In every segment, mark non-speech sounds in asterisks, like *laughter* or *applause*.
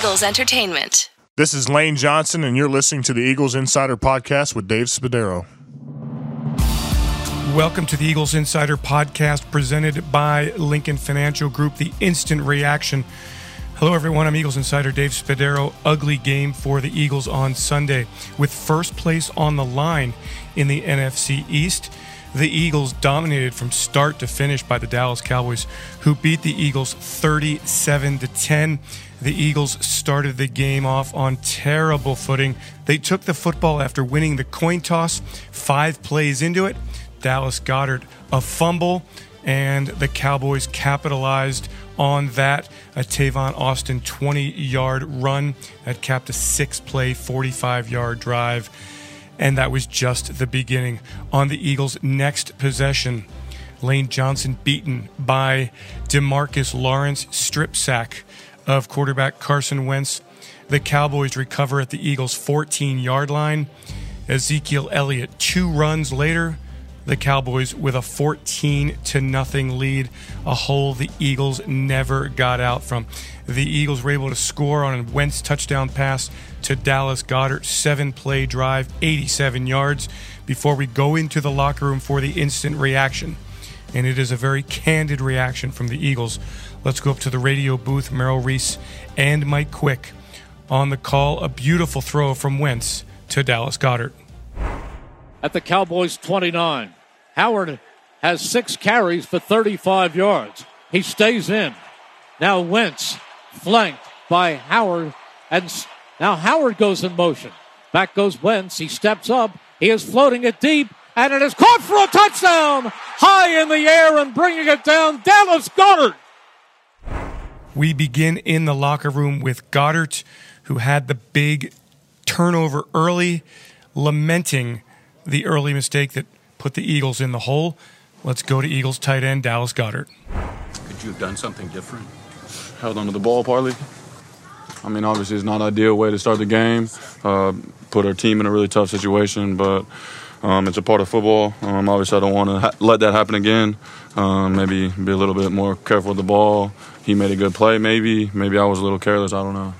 Eagles Entertainment. This is Lane Johnson, and you're listening to the Eagles Insider Podcast with Dave Spadaro. Welcome to the Eagles Insider Podcast presented by Lincoln Financial Group, the instant reaction. Hello, everyone. I'm Eagles Insider Dave Spadaro. Ugly game for the Eagles on Sunday. With first place on the line in the NFC East, the Eagles dominated from start to finish by the Dallas Cowboys, who beat the Eagles 37 to 10. The Eagles started the game off on terrible footing. They took the football after winning the coin toss, five plays into it. Dallas Goedert a fumble, and the Cowboys capitalized on that. A Tavon Austin 20 yard run that capped a six play, 45 yard drive. And that was just the beginning. On the Eagles' next possession, Lane Johnson beaten by Demarcus Lawrence, strip sack of quarterback Carson Wentz. The Cowboys recover at the Eagles' 14 yard line. Ezekiel Elliott, two runs later, the Cowboys with a 14 to nothing lead, a hole the Eagles never got out from. The Eagles were able to score on a Wentz touchdown pass to Dallas Goedert, seven play drive, 87 yards, before we go into the locker room for the instant reaction. And it is a very candid reaction from the Eagles. Let's go up to the radio booth. Merrill Reese and Mike Quick on the call. A beautiful throw from Wentz to Dallas Goedert. At the Cowboys 29, Howard has six carries for 35 yards. He stays in. Now Wentz flanked by Howard, and now Howard goes in motion. Back goes Wentz. He steps up. He is floating it deep, and it is caught for a touchdown, high in the air and bringing it down. Dallas Goedert. We begin in the locker room with Goedert, who had the big turnover early, lamenting the early mistake that put the Eagles in the hole. Let's go to Eagles tight end Dallas Goedert. Could you have done something different? Held onto the ball partly. I mean, obviously, it's not an ideal way to start the game. Uh, put our team in a really tough situation, but um, it's a part of football. Um, obviously, I don't want to ha- let that happen again. Um, maybe be a little bit more careful with the ball. He made a good play, maybe. Maybe I was a little careless. I don't know.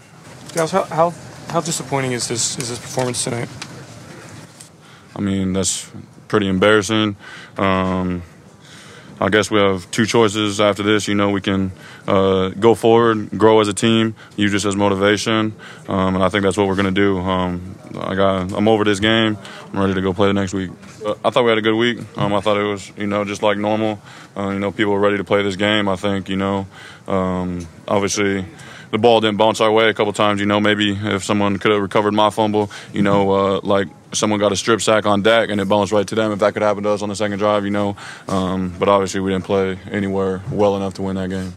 Dallas, how, how, how disappointing is this, is this performance tonight? I mean, that's pretty embarrassing. Um, I guess we have two choices after this. You know, we can uh, go forward, grow as a team, use this as motivation, um, and I think that's what we're going to do. Um, I got, I'm over this game. I'm ready to go play the next week. Uh, I thought we had a good week. Um, I thought it was, you know, just like normal. Uh, you know, people were ready to play this game. I think, you know, um, obviously the ball didn't bounce our way a couple times. You know, maybe if someone could have recovered my fumble, you know, uh, like someone got a strip sack on Dak and it bounced right to them. If that could happen to us on the second drive, you know, um, but obviously we didn't play anywhere well enough to win that game.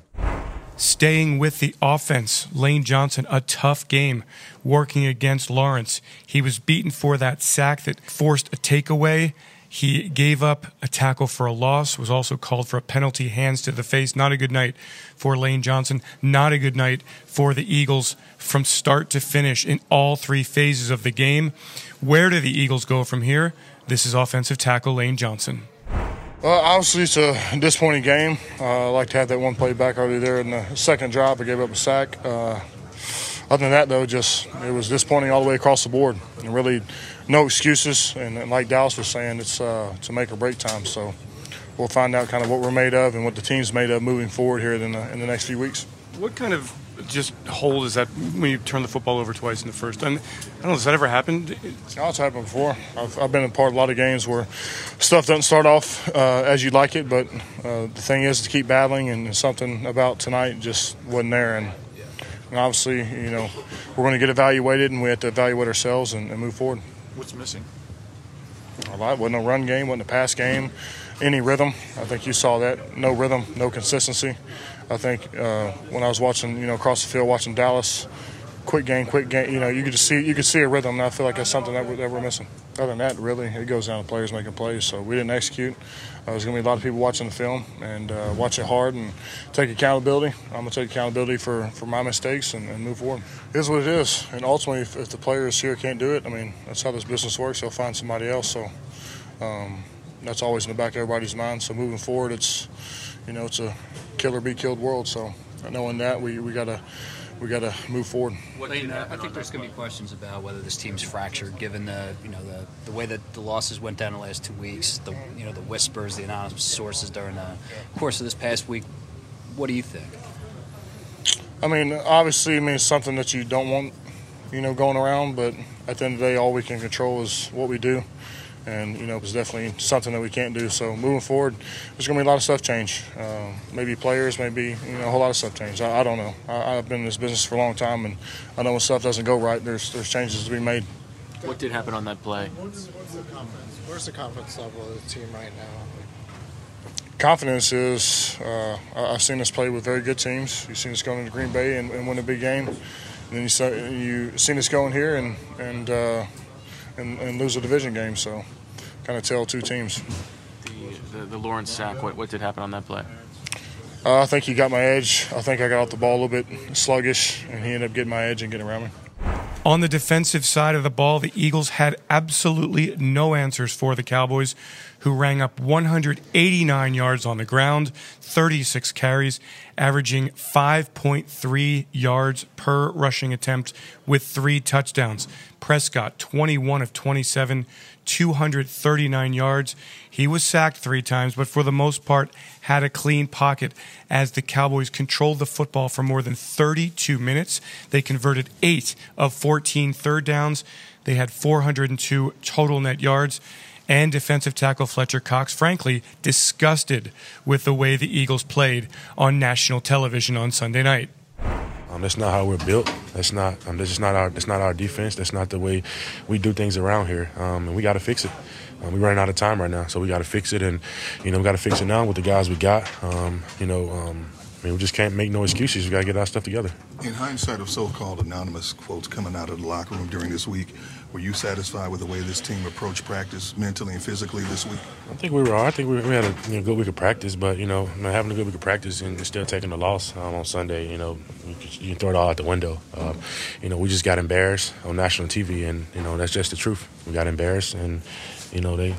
Staying with the offense, Lane Johnson, a tough game working against Lawrence. He was beaten for that sack that forced a takeaway. He gave up a tackle for a loss, was also called for a penalty, hands to the face. Not a good night for Lane Johnson. Not a good night for the Eagles from start to finish in all three phases of the game. Where do the Eagles go from here? This is offensive tackle Lane Johnson. Well, obviously, it's a disappointing game. Uh, I like to have that one play back early there in the second drive. I gave up a sack. Uh, other than that, though, just it was disappointing all the way across the board. And really, no excuses. And, and like Dallas was saying, it's uh, to make or break time. So we'll find out kind of what we're made of and what the team's made of moving forward here in the, in the next few weeks. What kind of just hold is that when you turn the football over twice in the first? I, mean, I don't know. Has that ever happened? Oh, it's happened before. I've, I've been a part of a lot of games where stuff doesn't start off uh, as you'd like it, but uh, the thing is to keep battling, and something about tonight just wasn't there. And, and obviously, you know, we're going to get evaluated, and we have to evaluate ourselves and, and move forward. What's missing? A lot. Wasn't a run game, wasn't a pass game, any rhythm. I think you saw that. No rhythm, no consistency. I think uh, when I was watching, you know, across the field, watching Dallas, quick game, quick game. You know, you could see you could see a rhythm, and I feel like that's something that we're, that we're missing. Other than that, really, it goes down to players making plays. So we didn't execute. Uh, there's going to be a lot of people watching the film and uh, watch it hard and take accountability. I'm going to take accountability for, for my mistakes and, and move forward. It is what it is. And ultimately, if, if, the players here can't do it, I mean, that's how this business works. They'll find somebody else. So um, that's always in the back of everybody's mind. So moving forward, it's you know it's a kill or be killed world. So knowing that, we we got to we got to move forward. Lane, uh, I think there's going to be questions about whether this team's fractured, given the you know the, the way that the losses went down the last two weeks. The you know the whispers, the anonymous sources during the course of this past week. What do you think? I mean, obviously, I mean it's something that you don't want, you know, going around. But at the end of the day, all we can control is what we do, and you know, it's definitely something that we can't do. So moving forward, there's going to be a lot of stuff change. Uh, maybe players, maybe you know, a whole lot of stuff change. I, I don't know. I, I've been in this business for a long time, and I know when stuff doesn't go right, there's there's changes to be made. What did happen on that play? What's, what's the confidence? Where's the confidence level of the team right now? confidence is uh, I've seen us play with very good teams. You've seen us go into Green Bay and, and win a big game. And then you saw, you seen us go in here and and, uh, and, and lose a division game. So kind of tell two teams. The, the, the Lawrence sack. What what did happen on that play? Uh, I think he got my edge. I think I got off the ball a little bit sluggish, and he ended up getting my edge and getting around me. On the defensive side of the ball, the Eagles had absolutely no answers for the Cowboys, who rang up 189 yards on the ground, 36 carries, averaging 5.3 yards per rushing attempt with three touchdowns. Prescott, 21 of 27, 239 yards. He was sacked three times, but for the most part, had a clean pocket as the Cowboys controlled the football for more than 32 minutes. They converted eight of 14 third downs. They had 402 total net yards. And defensive tackle Fletcher Cox, frankly, disgusted with the way the Eagles played on national television on Sunday night. Um, that's not how we're built. That's not. Um, that's just not our. That's not our defense. That's not the way we do things around here. Um, and we got to fix it. Um, we're running out of time right now, so we got to fix it. And you know, we got to fix it now with the guys we got. Um, you know, um, I mean, we just can't make no excuses. We got to get our stuff together. In hindsight of so-called anonymous quotes coming out of the locker room during this week, were you satisfied with the way this team approached practice mentally and physically this week? I think we were. I think we, we had a you know, good week of practice, but you know, having a good week of practice and still taking the loss um, on Sunday, you know, you can, you can, throw it all out the window. Um, you know, we just got embarrassed on national TV, and you know that's just the truth. We got embarrassed, and you know they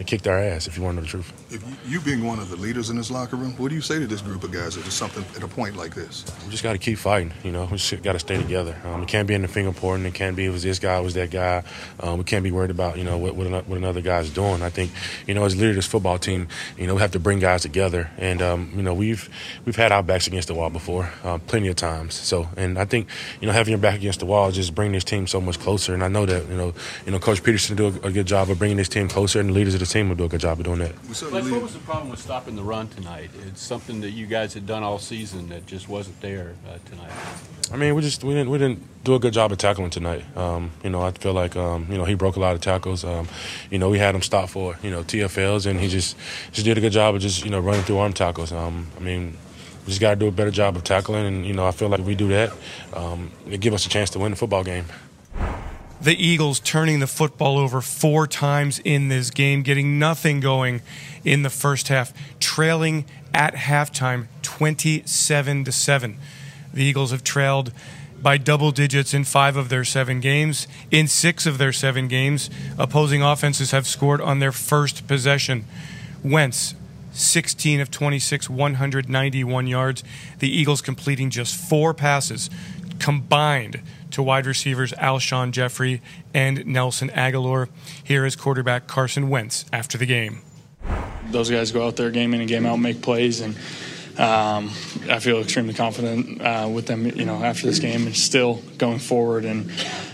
they kicked our ass. If you want to know the truth. If you, being one of the leaders in this locker room, what do you say to this group of guys at something at a point like this? We just got to keep fighting. You know, we just got to stay together. Um, we can't be in the finger pointing. It can't be it was this guy, it was that guy. Um, we can't be worried about you know what what another, what another guy's doing. I think you know as a leader of this football team, you know we have to bring guys together. And um, you know we've we've had our backs against the wall before, uh, plenty of times. So and I think you know having your back against the wall just bring this team so much closer. And I know that you know you know Coach Pederson do a, a good job of bringing this team closer, and the leaders of the team will do a good job of doing that. Like, what was the problem with stopping the run tonight? It's something that you guys had done all season that just wasn't there uh, tonight. I mean, we just we didn't we didn't do a good job of tackling tonight. Um, you know, I feel like um, you know he broke a lot of tackles. Um, you know, we had him stop for you know TFLs, and he just just did a good job of just you know running through arm tackles. Um, I mean, we just got to do a better job of tackling, and you know, I feel like if we do that, um, it give us a chance to win the football game the Eagles turning the football over four times in this game, getting nothing going in the first half, trailing at halftime 27 to 7. The Eagles have trailed by double digits in five of their seven games. In six of their seven games, opposing offenses have scored on their first possession. Wentz, 16 of 26, 191 yards. The Eagles completing just four passes combined to wide receivers Alshon Jeffery and Nelson Agholor. Here is quarterback Carson Wentz after the game. Those guys go out there game in and game out, make plays, and um, I feel extremely confident uh, with them. You know, after this game and still going forward, and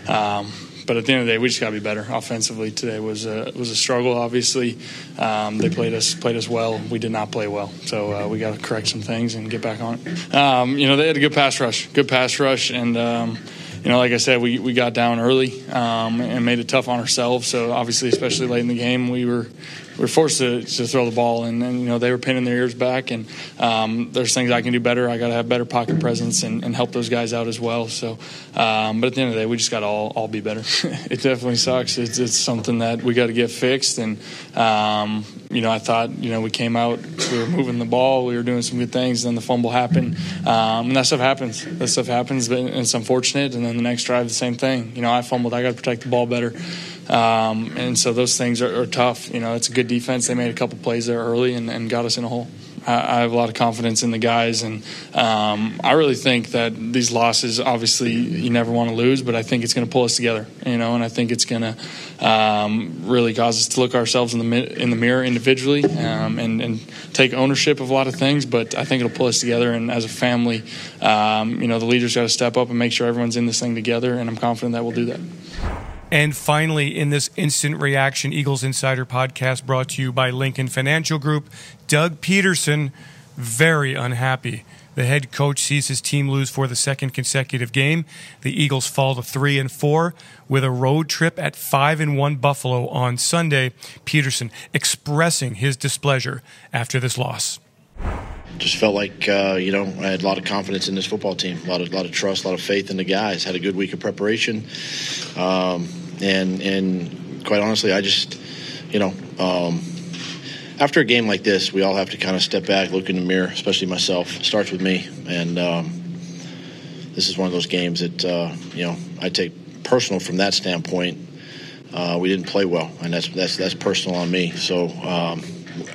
um, but at the end of the day, we just got to be better. Offensively today was a was a struggle. Obviously, um, they played us played us well. We did not play well, so uh, we got to correct some things and get back on it. Um, you know, they had a good pass rush, good pass rush, and um, you know, like I said, we, we got down early um, and made it tough on ourselves. So obviously, especially late in the game, we were we were forced to, to throw the ball, and, and you know they were pinning their ears back. And um, there's things I can do better. I got to have better pocket presence and, and, help those guys out as well. So, um, but at the end of the day, we just got to all all be better. *laughs* it definitely sucks. It's, it's something that we got to get fixed. And um, you know, I thought you know we came out, we were moving the ball, we were doing some good things. Then the fumble happened, um, and that stuff happens. That stuff happens, but it's unfortunate. And then the next drive, the same thing. You know, I fumbled. I got to protect the ball better. Um, and so those things are, are, tough. You know, it's a good defense. They made a couple plays there early and, and got us in a hole. I, have a lot of confidence in the guys, and um, I really think that these losses, obviously, you never want to lose, but I think it's going to pull us together, you know, and I think it's going to um, really cause us to look ourselves in the in the mirror individually um, and, and take ownership of a lot of things. But I think it'll pull us together, and as a family, um, you know, the leaders got to step up and make sure everyone's in this thing together, and I'm confident that we'll do that. And finally, in this instant reaction Eagles Insider podcast brought to you by Lincoln Financial Group, Doug Pederson, very unhappy. The head coach sees his team lose for the second consecutive game. The Eagles fall to three and four with a road trip at five and one Buffalo on Sunday. Peterson expressing his displeasure after this loss just felt like uh, you know I had a lot of confidence in this football team, a lot of lot of trust, a lot of faith in the guys. Had a good week of preparation, um, and and quite honestly, I just you know um, after a game like this, we all have to kind of step back, look in the mirror, especially myself. It starts with me, and um, this is one of those games that uh, you know I take personal from that standpoint. Uh, we didn't play well, and that's that's that's personal on me. So um,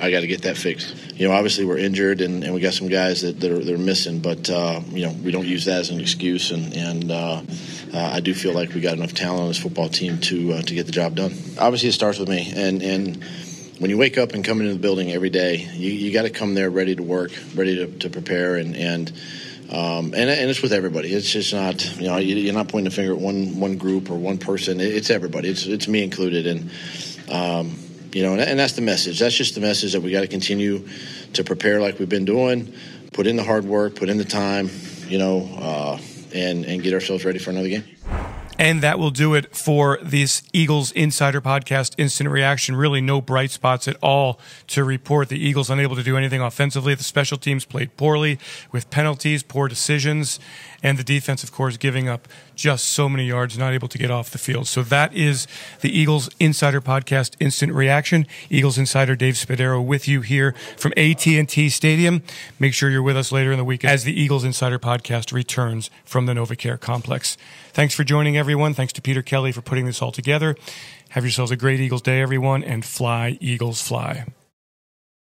I got to get that fixed. You know, obviously we're injured and, and we got some guys that, that, are, that are missing, but uh, you know we don't use that as an excuse. And, and uh, uh, I do feel like we got enough talent on this football team to uh, to get the job done. Obviously, it starts with me, and and when you wake up and come into the building every day, you, you got to come there ready to work, ready to, to prepare, and and. Um, and, and it's with everybody. It's just not, you know, you're not pointing the finger at one one group or one person. It's everybody. It's it's me included, and um, you know, and, and that's the message. That's just the message that we got to continue to prepare like we've been doing, put in the hard work, put in the time, you know, uh, and and get ourselves ready for another game. And that will do it for this Eagles Insider Podcast Instant Reaction. Really, no bright spots at all to report. The Eagles unable to do anything offensively. The special teams played poorly with penalties, poor decisions, and the defense, of course, giving up just so many yards, not able to get off the field. So that is the Eagles Insider Podcast Instant Reaction. Eagles Insider Dave Spadaro with you here from AT&T Stadium. Make sure you're with us later in the week as the Eagles Insider Podcast returns from the NovaCare Complex. Thanks for joining, everyone. Thanks to Peter Kelly for putting this all together. Have yourselves a great Eagles day, everyone, and fly, Eagles, fly.